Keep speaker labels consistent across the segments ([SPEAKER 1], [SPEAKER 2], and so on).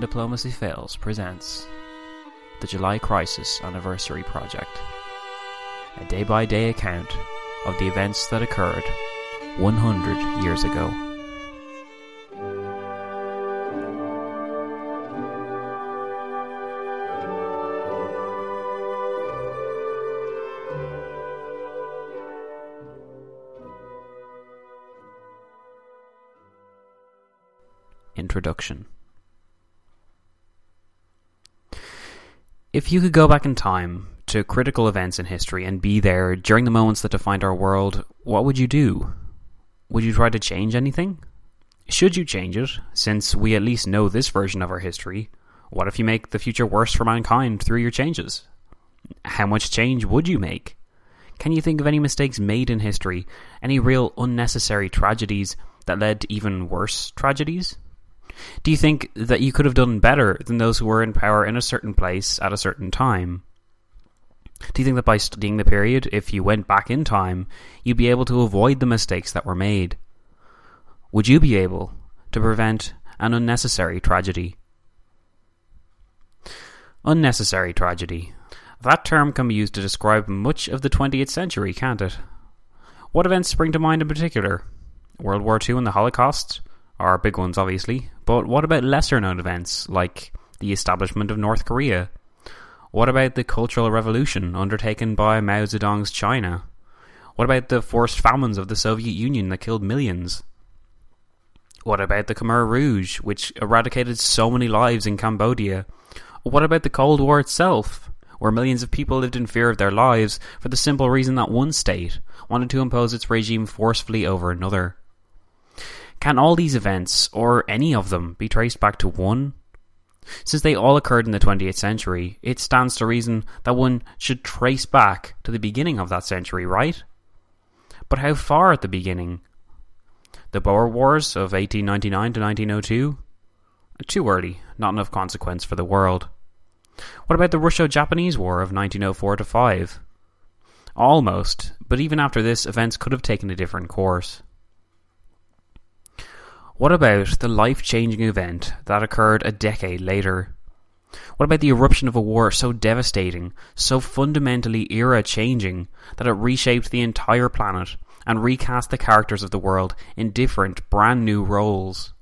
[SPEAKER 1] Diplomacy Fails presents the July Crisis Anniversary Project, a day by day account of the events that occurred 100 years ago. Introduction If you could go back in time to critical events in history and be there during the moments that defined our world, what would you do? Would you try to change anything? Should you change it, since we at least know this version of our history? What if you make the future worse for mankind through your changes? How much change would you make? Can you think of any mistakes made in history? Any real unnecessary tragedies that led to even worse tragedies? Do you think that you could have done better than those who were in power in a certain place at a certain time? Do you think that by studying the period, if you went back in time, you'd be able to avoid the mistakes that were made? Would you be able to prevent an unnecessary tragedy? Unnecessary tragedy. That term can be used to describe much of the 20th century, can't it? What events spring to mind in particular? World War II and the Holocaust? Are big ones, obviously. But what about lesser known events like the establishment of North Korea? What about the Cultural Revolution undertaken by Mao Zedong's China? What about the forced famines of the Soviet Union that killed millions? What about the Khmer Rouge, which eradicated so many lives in Cambodia? What about the Cold War itself, where millions of people lived in fear of their lives for the simple reason that one state wanted to impose its regime forcefully over another? Can all these events, or any of them, be traced back to one? Since they all occurred in the 20th century, it stands to reason that one should trace back to the beginning of that century, right? But how far at the beginning? The Boer Wars of 1899 to 1902? Too early, not enough consequence for the world. What about the Russo Japanese War of 1904 to 5? Almost, but even after this, events could have taken a different course. What about the life changing event that occurred a decade later? What about the eruption of a war so devastating, so fundamentally era changing, that it reshaped the entire planet and recast the characters of the world in different, brand new roles?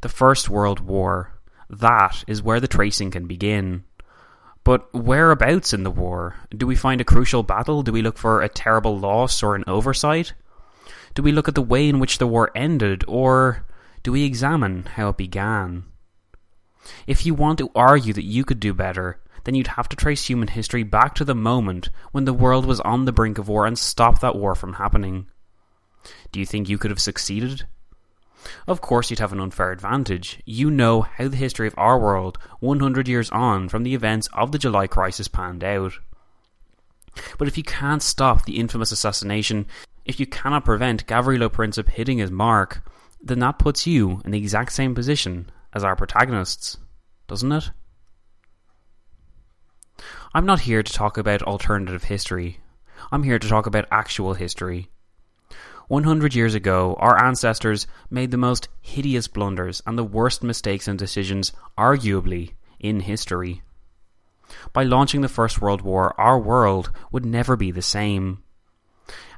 [SPEAKER 1] The First World War. That is where the tracing can begin. But whereabouts in the war? Do we find a crucial battle? Do we look for a terrible loss or an oversight? Do we look at the way in which the war ended, or do we examine how it began? If you want to argue that you could do better, then you'd have to trace human history back to the moment when the world was on the brink of war and stop that war from happening. Do you think you could have succeeded? Of course, you'd have an unfair advantage. You know how the history of our world, 100 years on from the events of the July crisis, panned out. But if you can't stop the infamous assassination, if you cannot prevent Gavrilo Princip hitting his mark, then that puts you in the exact same position as our protagonists, doesn't it? I'm not here to talk about alternative history. I'm here to talk about actual history. 100 years ago, our ancestors made the most hideous blunders and the worst mistakes and decisions, arguably, in history. By launching the First World War, our world would never be the same.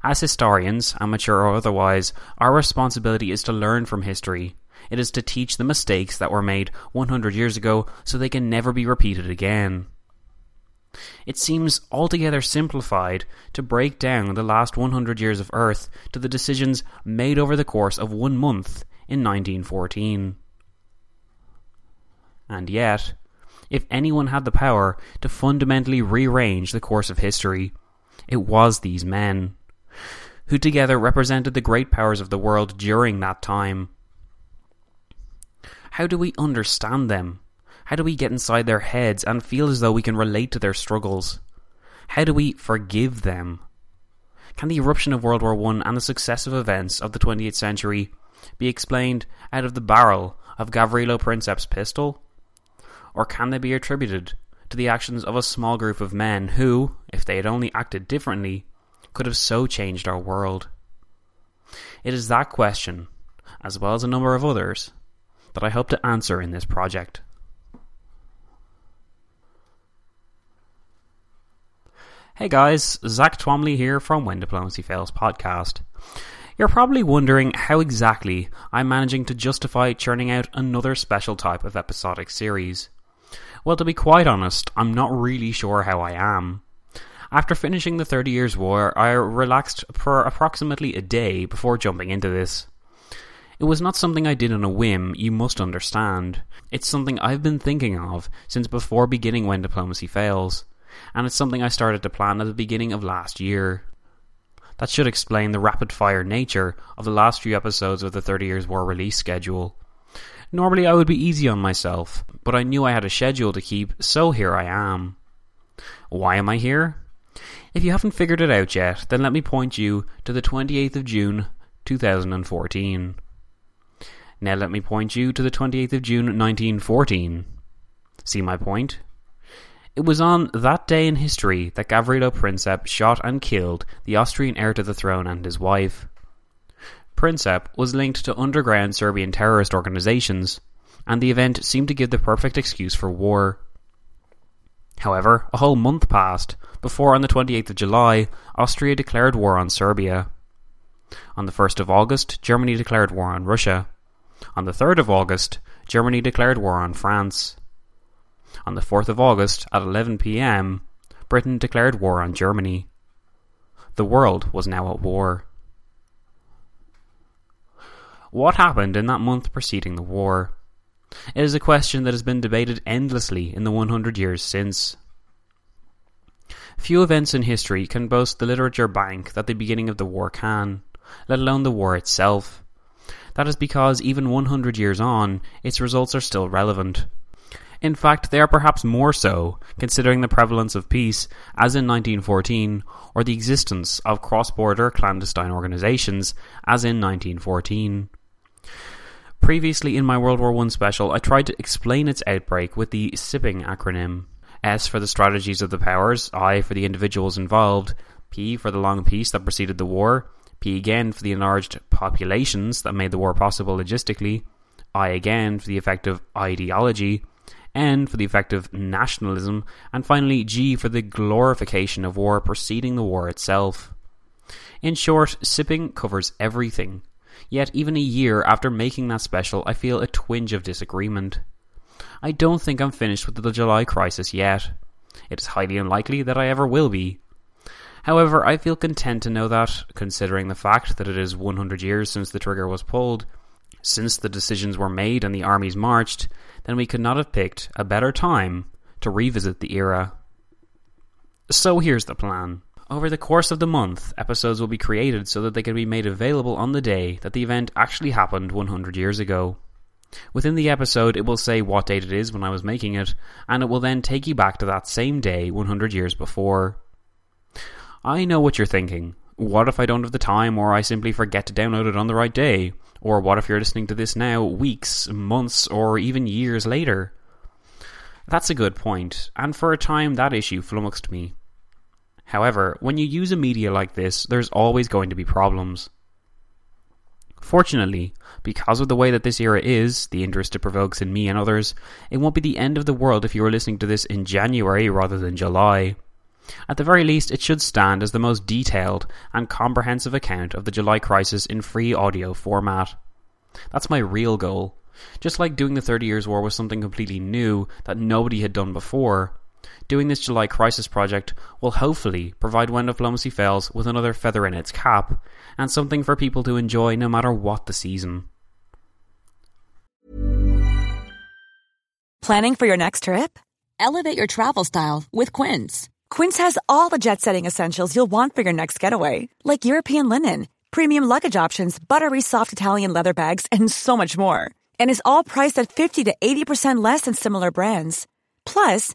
[SPEAKER 1] As historians, amateur or otherwise, our responsibility is to learn from history. It is to teach the mistakes that were made 100 years ago so they can never be repeated again. It seems altogether simplified to break down the last 100 years of Earth to the decisions made over the course of one month in 1914. And yet, if anyone had the power to fundamentally rearrange the course of history, it was these men, who together represented the great powers of the world during that time. How do we understand them? How do we get inside their heads and feel as though we can relate to their struggles? How do we forgive them? Can the eruption of World War I and the successive events of the 20th century be explained out of the barrel of Gavrilo Princip's pistol? Or can they be attributed to the actions of a small group of men who, if they had only acted differently, could have so changed our world? It is that question, as well as a number of others, that I hope to answer in this project. Hey guys, Zach Twamley here from When Diplomacy Fails podcast. You're probably wondering how exactly I'm managing to justify churning out another special type of episodic series. Well, to be quite honest, I'm not really sure how I am. After finishing the Thirty Years' War, I relaxed for approximately a day before jumping into this. It was not something I did on a whim, you must understand. It's something I've been thinking of since before beginning When Diplomacy Fails and it's something I started to plan at the beginning of last year. That should explain the rapid fire nature of the last few episodes of the 30 Years War release schedule. Normally I would be easy on myself, but I knew I had a schedule to keep, so here I am. Why am I here? If you haven't figured it out yet, then let me point you to the 28th of June 2014. Now let me point you to the 28th of June 1914. See my point? It was on that day in history that Gavrilo Princip shot and killed the Austrian heir to the throne and his wife. Princip was linked to underground Serbian terrorist organizations, and the event seemed to give the perfect excuse for war. However, a whole month passed before, on the 28th of July, Austria declared war on Serbia. On the 1st of August, Germany declared war on Russia. On the 3rd of August, Germany declared war on France. On the 4th of August at 11 pm, Britain declared war on Germany. The world was now at war. What happened in that month preceding the war? It is a question that has been debated endlessly in the 100 years since. Few events in history can boast the literature bank that the beginning of the war can, let alone the war itself. That is because even 100 years on, its results are still relevant. In fact, they are perhaps more so, considering the prevalence of peace, as in 1914, or the existence of cross border clandestine organisations, as in 1914. Previously in my World War I special, I tried to explain its outbreak with the SIPPing acronym S for the strategies of the powers, I for the individuals involved, P for the long peace that preceded the war, P again for the enlarged populations that made the war possible logistically, I again for the effect of ideology, N for the effect of nationalism, and finally G for the glorification of war preceding the war itself. In short, SIPPing covers everything. Yet, even a year after making that special, I feel a twinge of disagreement. I don't think I'm finished with the July crisis yet. It is highly unlikely that I ever will be. However, I feel content to know that, considering the fact that it is 100 years since the trigger was pulled, since the decisions were made and the armies marched, then we could not have picked a better time to revisit the era. So here's the plan. Over the course of the month, episodes will be created so that they can be made available on the day that the event actually happened 100 years ago. Within the episode, it will say what date it is when I was making it, and it will then take you back to that same day 100 years before. I know what you're thinking. What if I don't have the time or I simply forget to download it on the right day? Or what if you're listening to this now weeks, months, or even years later? That's a good point, and for a time that issue flummoxed me. However, when you use a media like this, there's always going to be problems. Fortunately, because of the way that this era is, the interest it provokes in me and others, it won't be the end of the world if you are listening to this in January rather than July. At the very least, it should stand as the most detailed and comprehensive account of the July crisis in free audio format. That's my real goal. Just like doing the Thirty Years' War was something completely new that nobody had done before, doing this July Crisis project will hopefully provide When Diplomacy Fails with another feather in its cap, and something for people to enjoy no matter what the season.
[SPEAKER 2] Planning for your next trip?
[SPEAKER 3] Elevate your travel style with Quince.
[SPEAKER 2] Quince has all the jet setting essentials you'll want for your next getaway, like European linen, premium luggage options, buttery soft Italian leather bags, and so much more. And is all priced at 50 to 80% less than similar brands. Plus,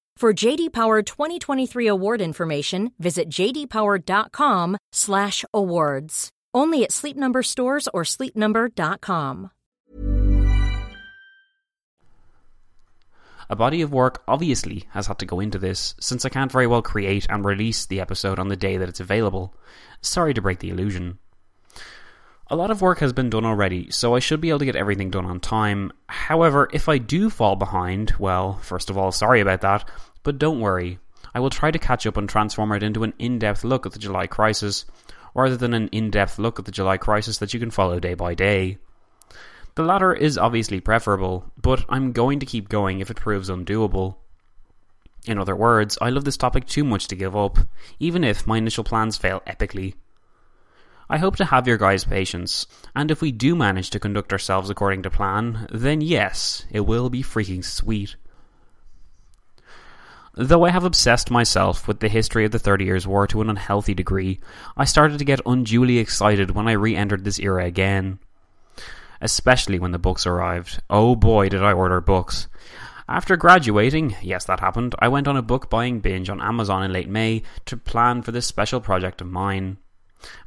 [SPEAKER 4] For JD Power 2023 award information, visit jdpower.com/awards. Only at Sleep Number stores or sleepnumber.com.
[SPEAKER 1] A body of work obviously has had to go into this, since I can't very well create and release the episode on the day that it's available. Sorry to break the illusion. A lot of work has been done already, so I should be able to get everything done on time. However, if I do fall behind, well, first of all, sorry about that, but don't worry. I will try to catch up and transform it into an in depth look at the July crisis, rather than an in depth look at the July crisis that you can follow day by day. The latter is obviously preferable, but I'm going to keep going if it proves undoable. In other words, I love this topic too much to give up, even if my initial plans fail epically. I hope to have your guys' patience, and if we do manage to conduct ourselves according to plan, then yes, it will be freaking sweet. Though I have obsessed myself with the history of the Thirty Years' War to an unhealthy degree, I started to get unduly excited when I re entered this era again. Especially when the books arrived. Oh boy, did I order books. After graduating, yes, that happened, I went on a book buying binge on Amazon in late May to plan for this special project of mine.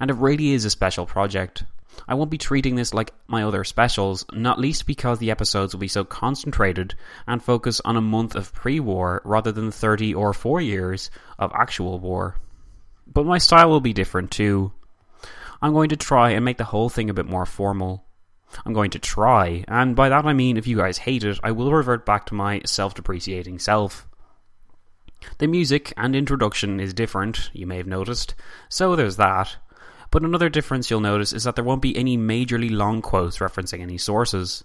[SPEAKER 1] And it really is a special project. I won't be treating this like my other specials, not least because the episodes will be so concentrated and focus on a month of pre war rather than 30 or 4 years of actual war. But my style will be different too. I'm going to try and make the whole thing a bit more formal. I'm going to try, and by that I mean if you guys hate it, I will revert back to my self depreciating self. The music and introduction is different, you may have noticed, so there's that. But another difference you'll notice is that there won't be any majorly long quotes referencing any sources.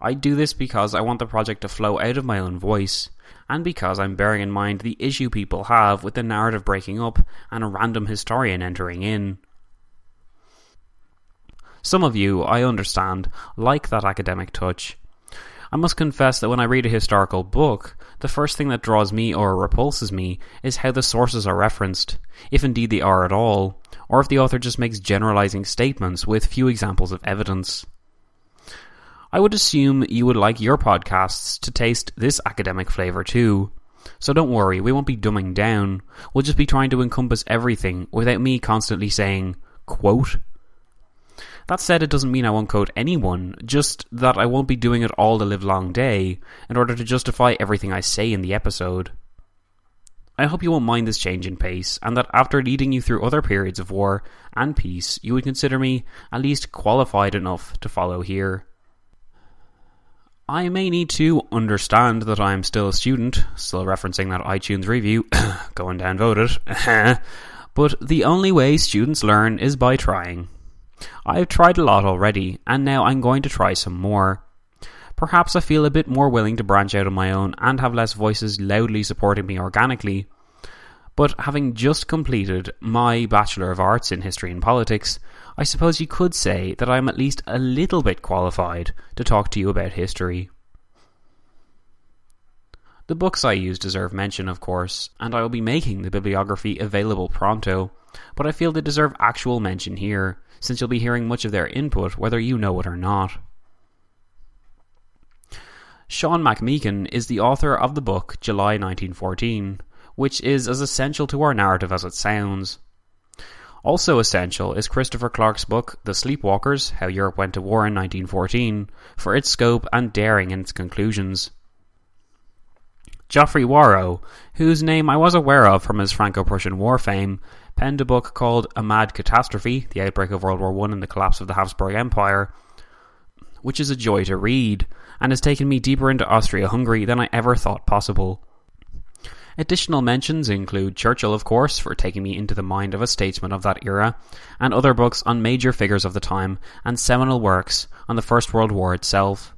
[SPEAKER 1] I do this because I want the project to flow out of my own voice, and because I'm bearing in mind the issue people have with the narrative breaking up and a random historian entering in. Some of you, I understand, like that academic touch. I must confess that when I read a historical book, the first thing that draws me or repulses me is how the sources are referenced, if indeed they are at all, or if the author just makes generalizing statements with few examples of evidence. I would assume you would like your podcasts to taste this academic flavour too. So don't worry, we won't be dumbing down. We'll just be trying to encompass everything without me constantly saying, quote, that said, it doesn't mean I won't quote anyone, just that I won't be doing it all the livelong day in order to justify everything I say in the episode. I hope you won't mind this change in pace, and that after leading you through other periods of war and peace, you would consider me at least qualified enough to follow here. I may need to understand that I am still a student, still referencing that iTunes review, going down voted, but the only way students learn is by trying. I've tried a lot already, and now I'm going to try some more. Perhaps I feel a bit more willing to branch out on my own and have less voices loudly supporting me organically. But having just completed my Bachelor of Arts in History and Politics, I suppose you could say that I am at least a little bit qualified to talk to you about history. The books I use deserve mention, of course, and I will be making the bibliography available pronto, but I feel they deserve actual mention here, since you'll be hearing much of their input whether you know it or not. Sean McMeekin is the author of the book July 1914, which is as essential to our narrative as it sounds. Also essential is Christopher Clark's book The Sleepwalkers How Europe Went to War in 1914 for its scope and daring in its conclusions. Geoffrey Wawro, whose name I was aware of from his Franco Prussian War fame, penned a book called A Mad Catastrophe The Outbreak of World War I and the Collapse of the Habsburg Empire, which is a joy to read and has taken me deeper into Austria Hungary than I ever thought possible. Additional mentions include Churchill, of course, for taking me into the mind of a statesman of that era, and other books on major figures of the time, and seminal works on the First World War itself.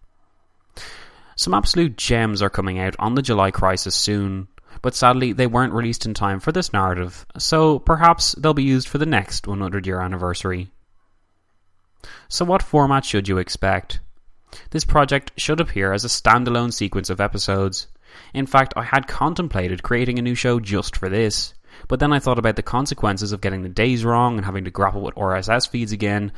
[SPEAKER 1] Some absolute gems are coming out on the July crisis soon, but sadly they weren't released in time for this narrative, so perhaps they'll be used for the next 100 year anniversary. So, what format should you expect? This project should appear as a standalone sequence of episodes. In fact, I had contemplated creating a new show just for this, but then I thought about the consequences of getting the days wrong and having to grapple with RSS feeds again,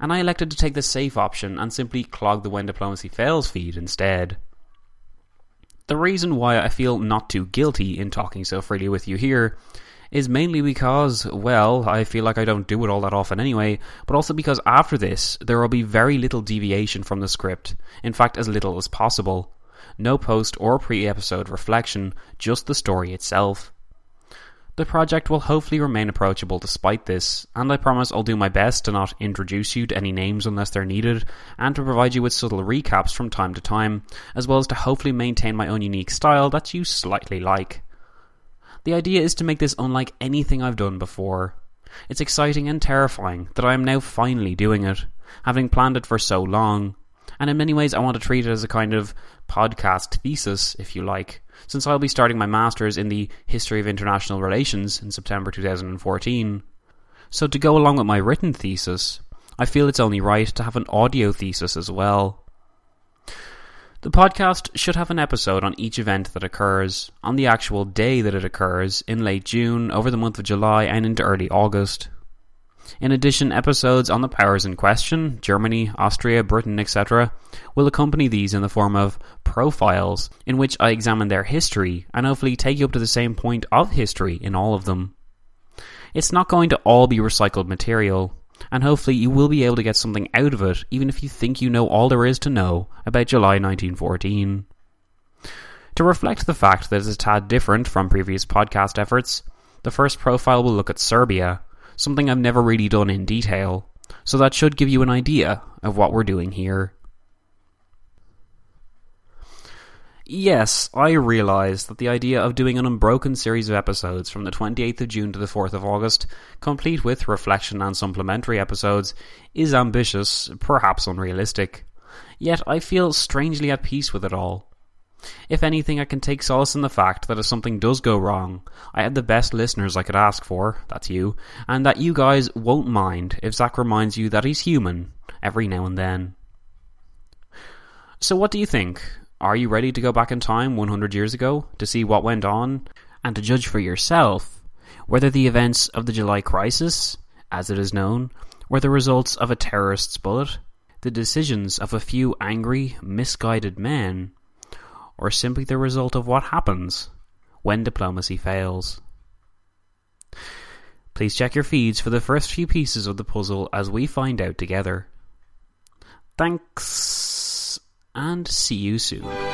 [SPEAKER 1] and I elected to take the safe option and simply clog the When Diplomacy Fails feed instead. The reason why I feel not too guilty in talking so freely with you here is mainly because, well, I feel like I don't do it all that often anyway, but also because after this, there will be very little deviation from the script. In fact, as little as possible. No post or pre episode reflection, just the story itself. The project will hopefully remain approachable despite this, and I promise I'll do my best to not introduce you to any names unless they're needed, and to provide you with subtle recaps from time to time, as well as to hopefully maintain my own unique style that you slightly like. The idea is to make this unlike anything I've done before. It's exciting and terrifying that I am now finally doing it, having planned it for so long. And in many ways, I want to treat it as a kind of podcast thesis, if you like, since I'll be starting my master's in the History of International Relations in September 2014. So, to go along with my written thesis, I feel it's only right to have an audio thesis as well. The podcast should have an episode on each event that occurs, on the actual day that it occurs, in late June, over the month of July, and into early August. In addition, episodes on the powers in question, Germany, Austria, Britain, etc., will accompany these in the form of profiles, in which I examine their history and hopefully take you up to the same point of history in all of them. It's not going to all be recycled material, and hopefully you will be able to get something out of it, even if you think you know all there is to know about July 1914. To reflect the fact that it's a tad different from previous podcast efforts, the first profile will look at Serbia, something I've never really done in detail, so that should give you an idea of what we're doing here. Yes, I realise that the idea of doing an unbroken series of episodes from the 28th of June to the 4th of August, complete with reflection and supplementary episodes, is ambitious, perhaps unrealistic. Yet I feel strangely at peace with it all. If anything, I can take solace in the fact that if something does go wrong, I have the best listeners I could ask for, that's you, and that you guys won't mind if Zach reminds you that he's human every now and then. So, what do you think? Are you ready to go back in time 100 years ago to see what went on and to judge for yourself whether the events of the July crisis, as it is known, were the results of a terrorist's bullet, the decisions of a few angry, misguided men, or simply the result of what happens when diplomacy fails? Please check your feeds for the first few pieces of the puzzle as we find out together. Thanks and see you soon.